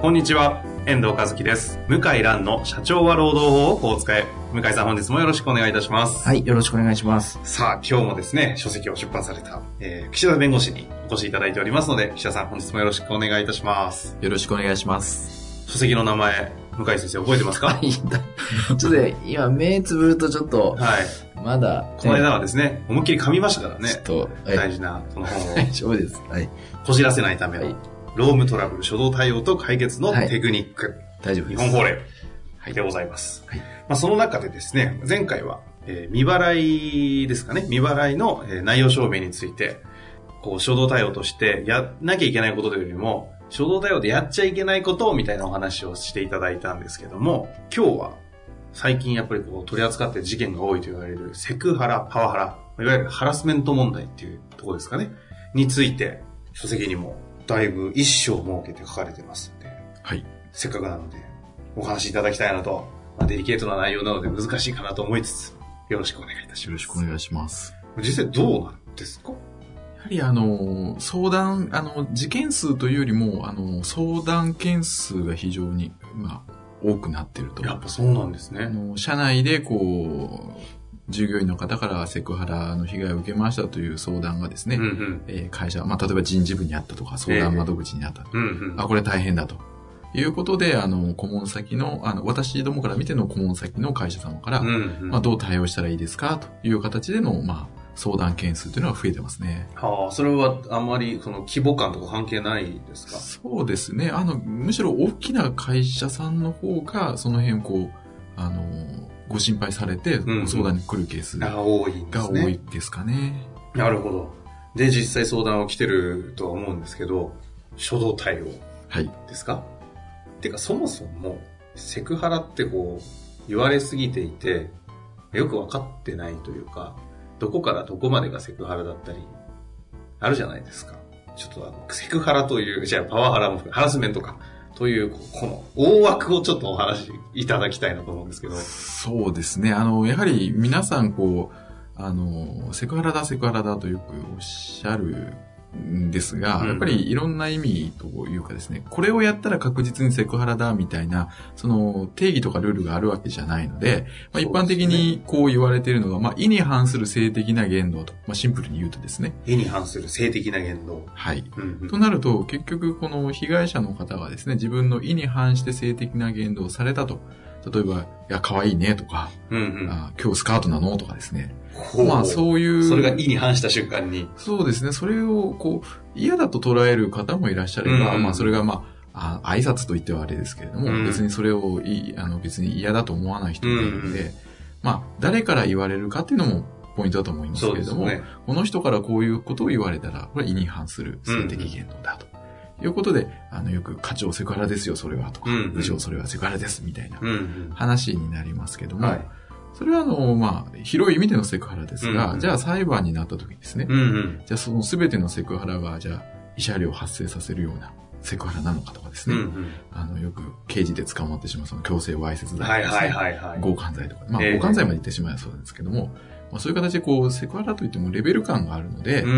こんにちは、遠藤和樹です。向井蘭の社長は労働法をこう使え。向井さん本日もよろしくお願いいたします。はい、よろしくお願いします。さあ、今日もですね、書籍を出版された、えー、岸田弁護士にお越しいただいておりますので、岸田さん本日もよろしくお願いいたします。よろしくお願いします。書籍の名前、向井先生覚えてますか？いい。ちょっとね、今目つぶるとちょっと、はい。まだ、この間はですね、思いっきり噛みましたからねちょっ。と、はい、大事なこの本を 大丈夫です。はい。こじらせないためのはい、ロームトラブル初動対応と解決のテクニック。大丈夫です。日本法令でございます。はいまあ、その中でですね、前回は、えー未払いですかね、未払いの、えー内容証明について、こう、初動対応としてやんなきゃいけないことというよりも、初動対応でやっちゃいけないことみたいなお話をしていただいたんですけども、今日は、最近やっぱりこう取り扱っている事件が多いと言われるセクハラ、パワハラ、いわゆるハラスメント問題っていうところですかね、について、書籍にもだいぶ一章設けて書かれてますんで、はい。せっかくなので、お話しいただきたいなと、まあ、デリケートな内容なので難しいかなと思いつつ、よろしくお願いいたします。よろしくお願いします。実際どうなんですか？やはりあの、相談、あの、事件数というよりも、あの、相談件数が非常に、まあ、多くなってると。やっぱそうなんですね。あの、社内でこう、従業員の方からセクハラの被害を受けましたという相談がですね、うんうん。えー会社、まあ、例えば人事部にあったとか、相談窓口にあったとか、うんうん。あ、これ大変だと。いうことで、あの、顧問先の、あの、私どもから見ての顧問先の会社様から、うんうん。まあ、どう対応したらいいですかという形での、まあ、相談件数というのが増えてますね。はあ、それはあんまりその規模感とか関係ないですか？そうですね。あの、むしろ大きな会社さんの方が、その辺、こう、あの、ご心配されて、うん相談に来るケースがあ多いんです多ね。いですかね。なるほど。で、実際相談を来てるとは思うんですけど、初動対応はい。ですか？てか、そもそも、セクハラってこう、言われすぎていて、よくわかってないというか、どこからどこまでがセクハラだったり、あるじゃないですか。ちょっとあの、セクハラという、じゃあパワハラも含め、ハラスメントか、という、この大枠をちょっとお話しいただきたいなと思うんですけど。そうですね。あの、やはり皆さん、こう、あの、セクハラだ、セクハラだとよくおっしゃるんですが、うんやっぱりいろんな意味というかですね、これをやったら確実にセクハラだみたいな、その定義とかルールがあるわけじゃないので、まあ、一般的にこう言われているのが、まあ、意に反する性的な言動と、まあ、シンプルに言うとですね。意に反する性的な言動。はい。うんうんとなると、結局この被害者の方がですね、自分の意に反して性的な言動をされたと。例えば、いや、可愛いねとか、うんうんあ今日スカートなのとかですね。まあそういう。それが意に反した瞬間に。そうですね。それをこう、嫌だと捉える方もいらっしゃれば、うんまあそれがまあ、あ挨拶と言ってはあれですけれども、うん別にそれをいい、あの別に嫌だと思わない人もいるので、うんまあ誰から言われるかっていうのもポイントだと思いますけれども、ね。この人からこういうことを言われたら、これは意に反する性的言動だと。いうことで、あの、よく課長セクハラですよ、それは、とか、うんうん部長それはセクハラです、みたいなうんうん。話になりますけども、はい。それはあの、まあ、広い意味でのセクハラですが、うんじゃあ裁判になった時にですね、うんうん。じゃあその全てのセクハラが、じゃあ、慰謝料を発生させるようなセクハラなのかとかですね、うんうん。あの、よく刑事で捕まってしまうその強制わいせつ罪とかはいですね、はいはいはい。強姦罪とか、まあ、ええ強姦罪まで言ってしまえばそうですけども、まあ、そういう形でこう、セクハラといってもレベル感があるので、うんう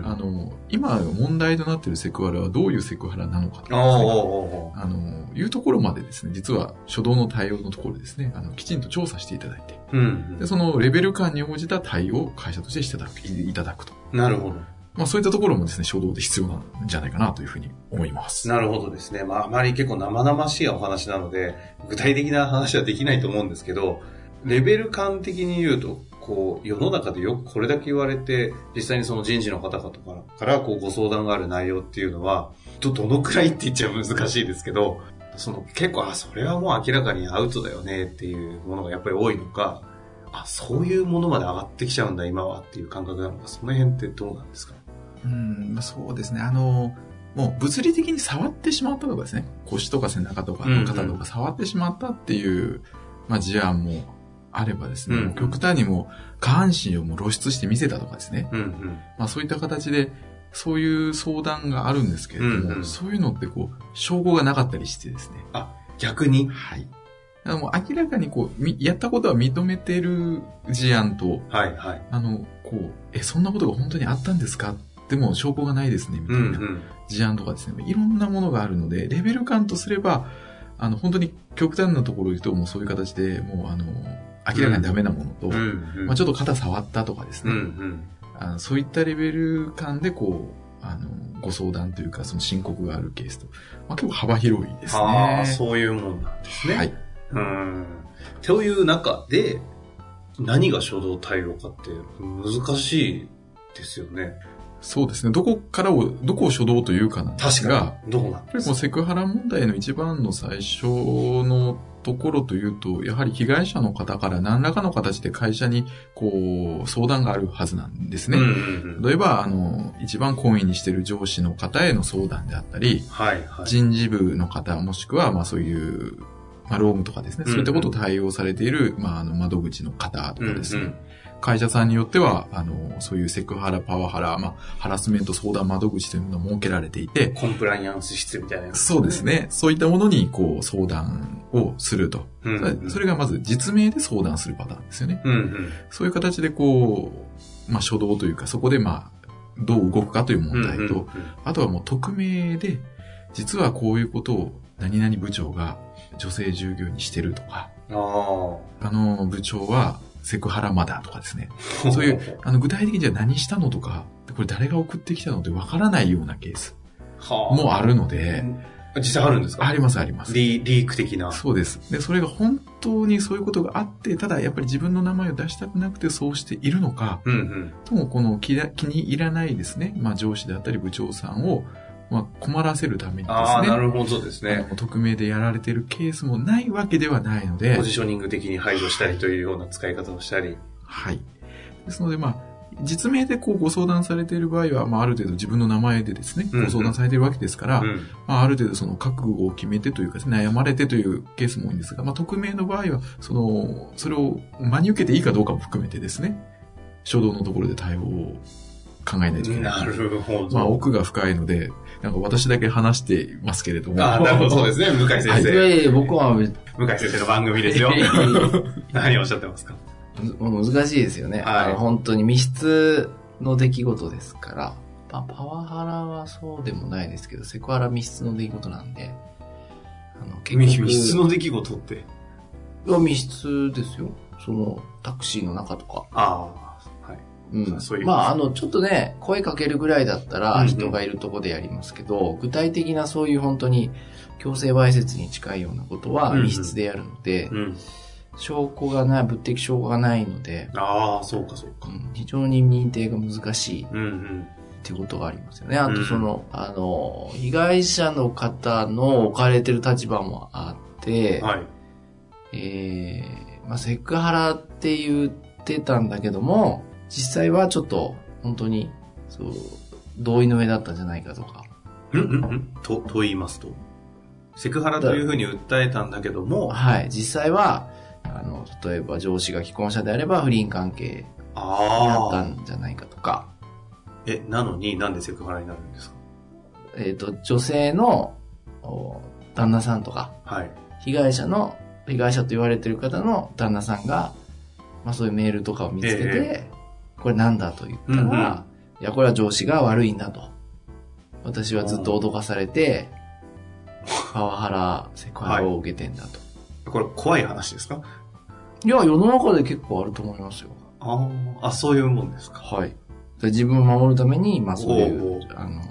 ん。あの、今問題となっているセクハラはどういうセクハラなのかとかね、あの、いうところまでですね、実は初動の対応のところですね、あの、きちんと調査していただいて、ーうんで、そのレベル感に応じた対応を会社としてしていただくと。うん。なるほど。まあそういったところもですね、初動で必要なんじゃないかなというふうに思います。なるほどですね。まあ、あまり結構生々しいお話なので、具体的な話はできないと思うんですけど、レベル感的に言うと、こう、世の中でよくこれだけ言われて、実際にその人事の方々から、からこう、ご相談がある内容っていうのは、ど、どのくらいって言っちゃ難しいですけど、その結構、あ、それはもう明らかにアウトだよねっていうものがやっぱり多いのか、あ、そういうものまで上がってきちゃうんだ、今はっていう感覚なのか、その辺ってどうなんですか？うん、まあそうですね。あの、もう物理的に触ってしまったとかですね、腰とか背中とか肩とか触ってしまったっていう、まあ事案もあればですね、うんもう極端にもう下半身をもう露出して見せたとかですね、うんうん。まあそういった形で、そういう相談があるんですけれども、うんうんそういうのってこう、証拠がなかったりしてですね。逆に？はい。だからもう明らかにこう、みやったことは認めてる事案と、はいはい。あの、こう、え、そんなことが本当にあったんですか？でも証拠がないですね、みたいなうんうん。事案とかですね、いろんなものがあるので、レベル感とすれば、あの、本当に極端なところを言うと、もうそういう形で、もうあの、明らかにダメなものと、うんうん。まあちょっと肩触ったとかですうんうね、ん。あのそういったレベル感でこう、あの、ご相談というか、その申告があるケースと、まあ結構幅広いですね。ああ、そういうもんなんですね。はい。うん。という中で、何が初動対応かって難しいですよね。そうですね。どこからを、どこを初動というかなんですが、に。どうなんやっぱりこうセクハラ問題の一番の最初のところというと、やはり被害者の方から何らかの形で会社にこう相談があるはずなんですね。うんうんうん。例えば、あの、一番懇意にしている上司の方への相談であったり、はいはい。人事部の方、もしくは、まあそういう、まあ、労務とかですね、うんそういったことを対応されている、まあ、あの、窓口の方とかですね、うんうん会社さんによっては、あの、そういうセクハラ、パワハラ、まあ、ハラスメント相談窓口というのが設けられていて、コンプライアンス室みたいなやつ。そうですね。そういったものに、こう、相談をすると。うんうん。それがまず実名で相談するパターンですよね。うんうん。そういう形で、こう、まあ、初動というか、そこで、まあ、どう動くかという問題と、うんうんうんあとはもう匿名で、実はこういうことを何々部長が女性従業員にしてるとか、ああの部長はセクハラマだとかですね。あ。そういう、あの具体的にじゃあ何したのとか、これ誰が送ってきたのってわからないようなケースはもあるので、実際あるんですか？ありますあります。リリーク的な。そうです。で、それが本当にそういうことがあって、ただやっぱり自分の名前を出したくなくてそうしているのか、うんうん。ともこの気だ気に入らないですね、まあ上司であったり部長さんを、まあ困らせるためにですね、ああ、なるほどですね。匿名でやられてるケースもないわけではないのでポ、ジショニング的に排除したりというような使い方をしたり。はい。ですので、まあ、実名でこうご相談されている場合は、まあ、ある程度自分の名前でですね、うんうんご相談されているわけですから、うん。まあ、ある程度その覚悟を決めてというか悩まれてというケースも多いんですが、まあ、匿名の場合は、その、それを真に受けていいかどうかも含めてですね、初動のところで対応を考えないといけない。なるほど。まあ、奥が深いので、なんか私だけ話していますけれども。ああ、なるほど、そうですね。向井先はい生。いやいや、僕は別向井先生の番組ですよ。何をおっしゃってますか？難しいですよね。はいあの本当に密室の出来事ですから、まあ、パワハラはそうでもないですけど、セクハラ密室の出来事なんで、あの結密局室の出来事って？いや密室ですよ。その、タクシーの中とか。ああ、はい。うん。そういうまあ、あの、ちょっとね、声かけるぐらいだったうんうら、ん人がいるとこでやりますけど、具体的なそういう本当に、強制わいせつに近いようなことはうんうん密室でやるので、うん。証拠がない、物的証拠がないので、ああ、そうかそうか。うん非常に認定が難しいっうんうん。ていうことがありますよね。あうんとその、あの、被害者の方の置かれてる立場もあって、はい。えー、まあ、セクハラって言ってたんだけども、実際はちょっと、本当に、そう、同意の上だったんじゃないかとか。うんうんうん。と、と言いますと。セクハラというふうに訴えたんだけども、はい。実際は、あの、例えば上司が既婚者であれば不倫関係にあった。んじゃないかとか、え、なのになんでセクハラになるんですか？えっ、と、女性の、お旦那さんとか、はい。被害者の、被害者と言われてる方の旦那さんが、まあそういうメールとかを見つけて、えこれなんだと言ったら、うんうんいや、これは上司が悪いんだと。私はずっと脅かされて、パワハラ、セクハラを受けてんだと。これ怖い話ですか？い、や、世の中で結構あると思いますよ。ああ、あ、そういうもんですか。はい。で自分を守るために、まあそういおうあの、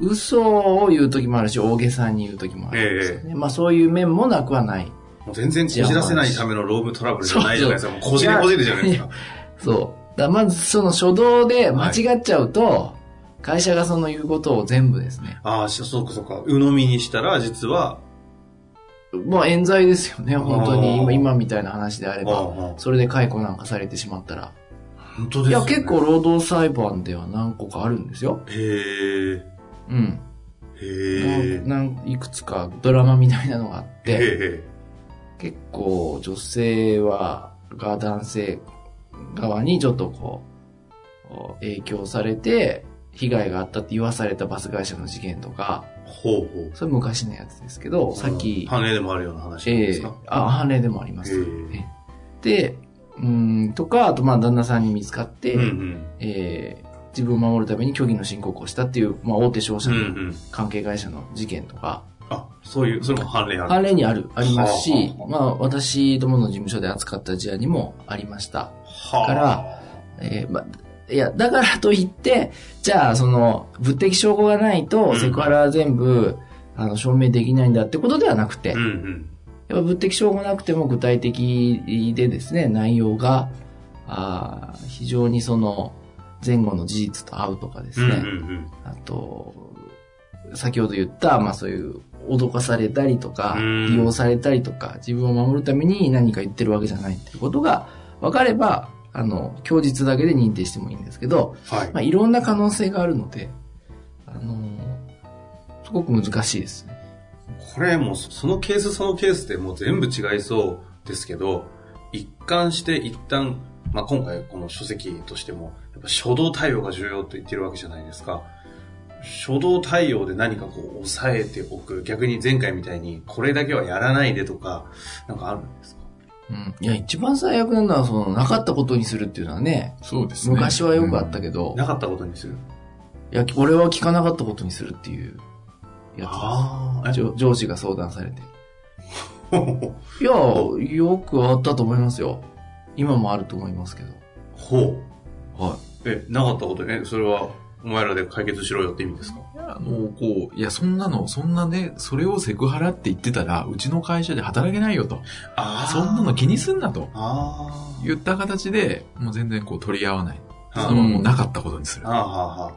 嘘を言う時もあるし、大げさに言う時もあるんですよね。まあそういう面もなくはない。もう全然こじらせないためのロームトラブルじゃないじゃないですか。もうこじれこじれじゃないですか。そう。だまずその初動で間違っちゃうと、会社がその言うことを全部ですね。ああ、しそうかそうか。鵜呑みにしたら、実は、もう冤罪ですよね、本当に。今今みたいな話であれば。ああそれで解雇なんかされてしまったら。本当ですねいや、結構労働裁判では何個かあるんですよ。へえ。うん。へえ。いくつかドラマみたいなのがあっへて、え。結構女性は、が男性側にちょっとこう、影響されて、被害があったって言わされたバス会社の事件とか、ほうほう。それ昔のやつですけど、さっき、判例でもあるような話ですか、あ、判例でもあります。へえで、うん、とか、あとまあ旦那さんに見つかって、うんうん。えー自分を守るために虚偽の申告をしたっていう、まあ大手商社のん。関係会社の事件とか、あ、そういう、それも判例ある。判例にある、ありますしはあは、あまあ私どもの事務所で扱った事案にもありました。はあから、えーまあ、いや、だからといって、じゃあ、その、物的証拠がないと、うんセクハラは全部、あの、証明できないんだってことではなくて、うんうん。やっぱ物的証拠がなくても具体的でですね、内容が、あー非常にその、前後の事実と合うとかですね、うんうんうん。あと、先ほど言った、まあそういう、脅かされたりとか、うん利用されたりとか、自分を守るために何か言ってるわけじゃないっていうことが分かれば、あの、供述だけで認定してもいいんですけど、はい。まあいろんな可能性があるので、あの、すごく難しいですね。これもうそそのケースそのケースでもう全部違いそうですけど、一貫して一旦、まあ、今回この書籍としても、やっぱ初動対応が重要と言ってるわけじゃないですか。初動対応で何かこう抑えておく。逆に前回みたいにこれだけはやらないでとか、なんかあるんですか？うん。いや、一番最悪なのは、その、なかったことにするっていうのはね、そうですね。昔はよくあったど。けど、なかったことにする？いや、俺は聞かなかったことにするっていうやあつです。上上司が相談されて。あ。いや、よくあったと思いますよ。今もあると思いますけど。ほう。はえ、なかったこと？え、それは？お前らで解決しろよって意味ですか？いやあの、こう、いや、そんなの、そんなね、それをセクハラって言ってたら、うちの会社で働けないよと。あそんなの気にすんなと。ああ。言った形で、もう全然こう取り合わない。あそのままもうなかったことにするあ。あ、はあ、はあ。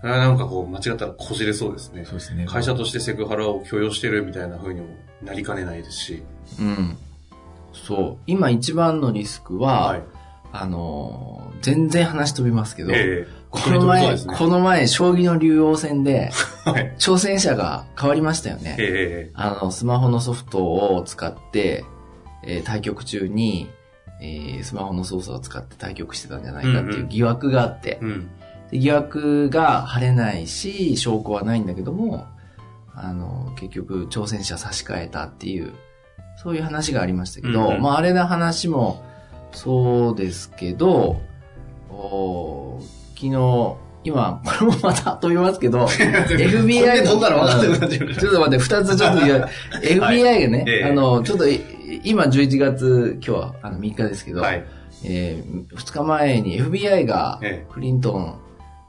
これはなんかこう、間違ったらこじれそうですね。そうですね。会社としてセクハラを許容してるみたいな風にもなりかねないですし。い。うん。そう。今一番のリスクは、はい。あのー全然話飛びますけど、ええこの前、ね。この前、将棋の竜王戦で、はい。挑戦者が変わりましたよね。ええあの、スマホのソフトを使って、えー対局中に、えースマホの操作を使って対局してたんじゃないかってうんうんいう疑惑があって、うん。で疑惑が晴れないし、証拠はないんだけども、あの、結局、挑戦者差し替えたっていう、そういう話がありましたけど、うんうんまあ、あれの話もそうですけど、お昨日、今、これもまた飛びますけど、FBI 飛んだら分かくなっちゃうちょっと待って、二つちょっと FBI がね、ええあの、ちょっとい、今11月、今日はあの3日ですけど、はい。えー、2日前に FBI がえクリントン、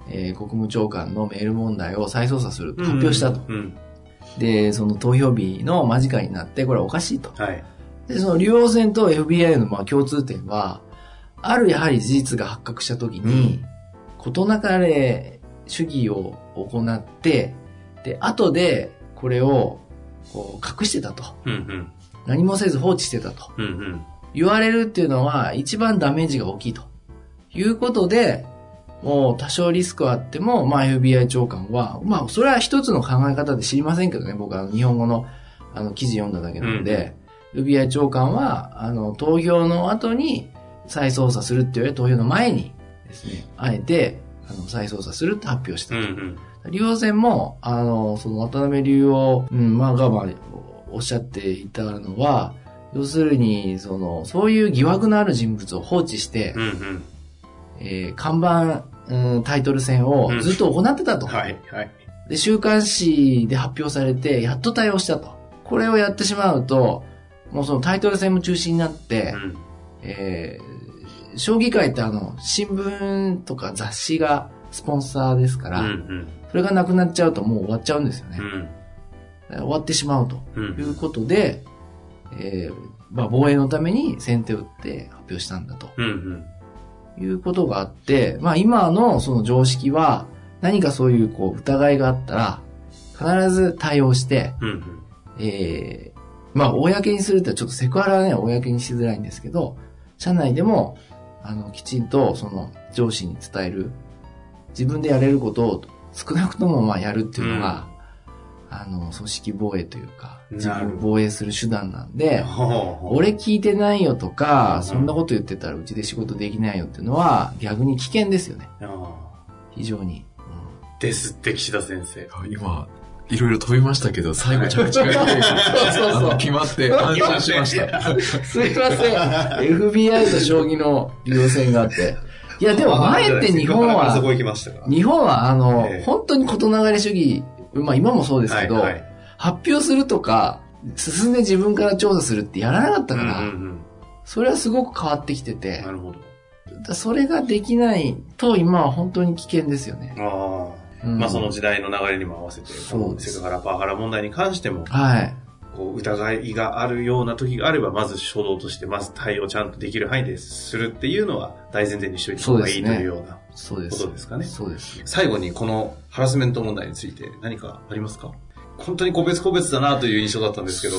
えー国務長官のメール問題を再捜査すると発表したと。うん。で、その投票日の間近になって、これはおかしいと。はい。で、その竜王戦と FBI のまあ共通点は、あるやはり事実が発覚したときに、事なかれ主義を行って、で、後でこれをこう隠してたと。うんうん。何もせず放置してたと。うんうん。言われるっていうのは一番ダメージが大きいと。いうことで、もう多少リスクはあっても、まあ FBI 長官は、まあそれは一つの考え方で知りませんけどね、僕は日本語のあの記事読んだだけなので、FBI 長官は、あの投票の後に再捜査するっていうより投票の前にですね、あえてあの再捜査するって発表したと。うんうん。竜王戦も、あの、その渡辺竜王、うん、まあが、まあ、おっしゃっていたのは、要するに、その、そういう疑惑のある人物を放置して、うんうん。えー看板、うん、タイトル戦をずっと行ってたと。はい。はい。で、週刊誌で発表されて、やっと対応したと。これをやってしまうと、もうそのタイトル戦も中止になって、うん。えー将棋界ってあの、新聞とか雑誌がスポンサーですから、うんうん。それがなくなっちゃうともう終わっちゃうんですよねう。ん。終わってしまうとう。いうんことで、えーまあ、防衛のために先手を打って発表したんだとうんうん。いうことがあって、まあ今のその常識は何かそういうこう疑いがあったら必ず対応して、うんうん。えーまあ公にするってちょっとセクハラはね、公にしづらいんですけど、社内でもあのきちんとその上司に伝える、自分でやれることを少なくともまあやるっていうのが、あの、組織防衛というか、自分を防衛する手段なんで、ほうほう俺聞いてないよとか、うんそんなこと言ってたらうちで仕事できないよっていうのは逆に危険ですよね。あ非常に。ーですって、岸田先生。今、いろいろ飛びましたけど、最後着地が綺麗にそうそうそうあの決まって安心しました。うんすいません。FBI と将棋の両戦があって。いや、でも前って日本そこは、行きましたから。日本はあの、ええ本当に事流れ主義、まあ今もそうですけど、はいはい発表するとか、進んで自分から調査するってやらなかったから、うんうんそれはすごく変わってきててうん、なるほど。だそれができないと今は本当に危険ですよね。ああ。うんまあその時代の流れにも合わせて、そうですセクハラ、パワハラ問題に関しても、はい。こう疑いがあるような時があれば、まず初動として、まず対応ちゃんとできる範囲でするっていうのは大前提にしておいた方がいいというようなそうです。ことですかね。そうです。最後にこのハラスメント問題について何かありますか？本当に個別個別だなという印象だったんですけど、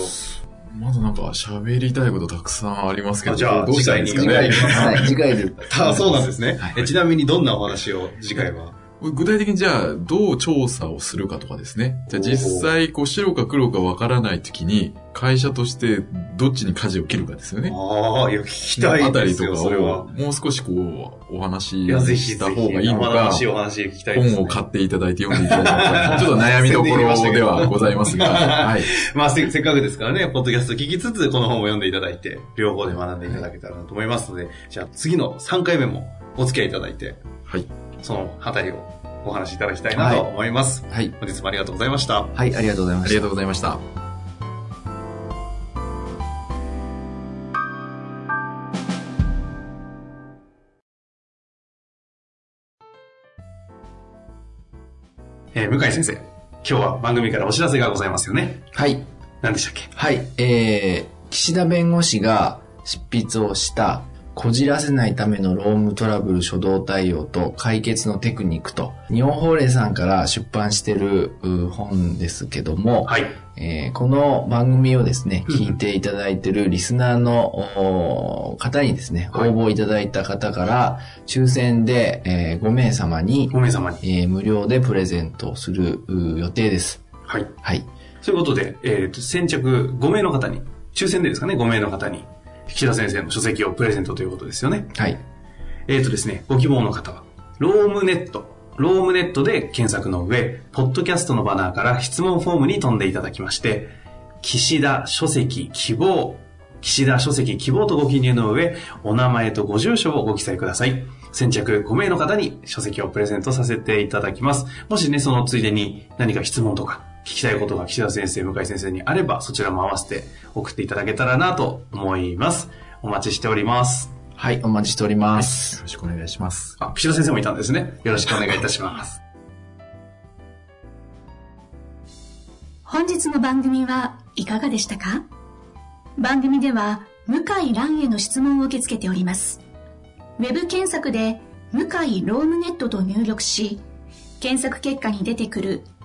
まだなんか喋りたいことたくさんありますけど、あじゃあどうしたらいいですか次回にね。はい、次回で。あそうなんですね、はいえちなみにどんなお話を次回は？具体的にじゃあ、どう調査をするかとかですね。じゃあ実際、こう、白か黒かわからないときに、会社としてどっちに舵を切るかですよね。ああ、いや、聞きたいあたですよ、りとかを、それは。もう少しこう、お話した方がいいの生か。本を買っていただいて読んでいただいたら、ちょっと悩みどころではございますが、はい。まあせ、せっかくですからね、ポッドキャスト聞きつつ、この本を読んでいただいて、両方で学んでいただけたらなと思いますので、じゃあ次の3回目もお付き合いいただいて、はい。そのあたりをお話しいただきたいなと思います。はい。本日もありがとうございました。はい、ありがとうございましたありが。とうございました。えー向井先生、今日は番組からお知らせがございますよね。はい。何でしたっけ？はい。えー、岸田弁護士が執筆をした、こじらせないためのロームトラブル初動対応と解決のテクニックと、日本法令さんから出版してるう本ですけども、はい。えーこの番組をですね、聞いていただいてるリスナーの方にですね、応はい募いただいた方から、抽選で、え5名様に、5名様に。えー無料でプレゼントをするう予定です。はい。はい。ということで、えっ、と、先着5名の方に、抽選でですかね、5名の方に、岸田先生の書籍をプレゼントということですよね。はい。えっ、とですね、ご希望の方は、ロームネット、ロームネットで検索の上、ポッドキャストのバナーから質問フォームに飛んでいただきまして、岸田書籍希望、岸田書籍希望とご記入の上、お名前とご住所をご記載ください。先着5名の方に書籍をプレゼントさせていただきます。もしね、そのついでに何か質問とか聞きたいことが岸田先生、向井先生にあれば、そちらも合わせて送っていただけたらなと思います。お待ちしております。はい、お待ちしております。よろしくお願いします。あ、岸田先生もいたんですね。よろしくお願いいたします。本日の番組はいかがでしたか？番組では向井蘭への質問を受け付けております。ウェブ検索で向井ロームネットと入力し、検索結果に出てくる